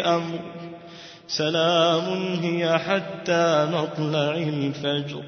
أمر سلام هي حتى مطلع الفجر.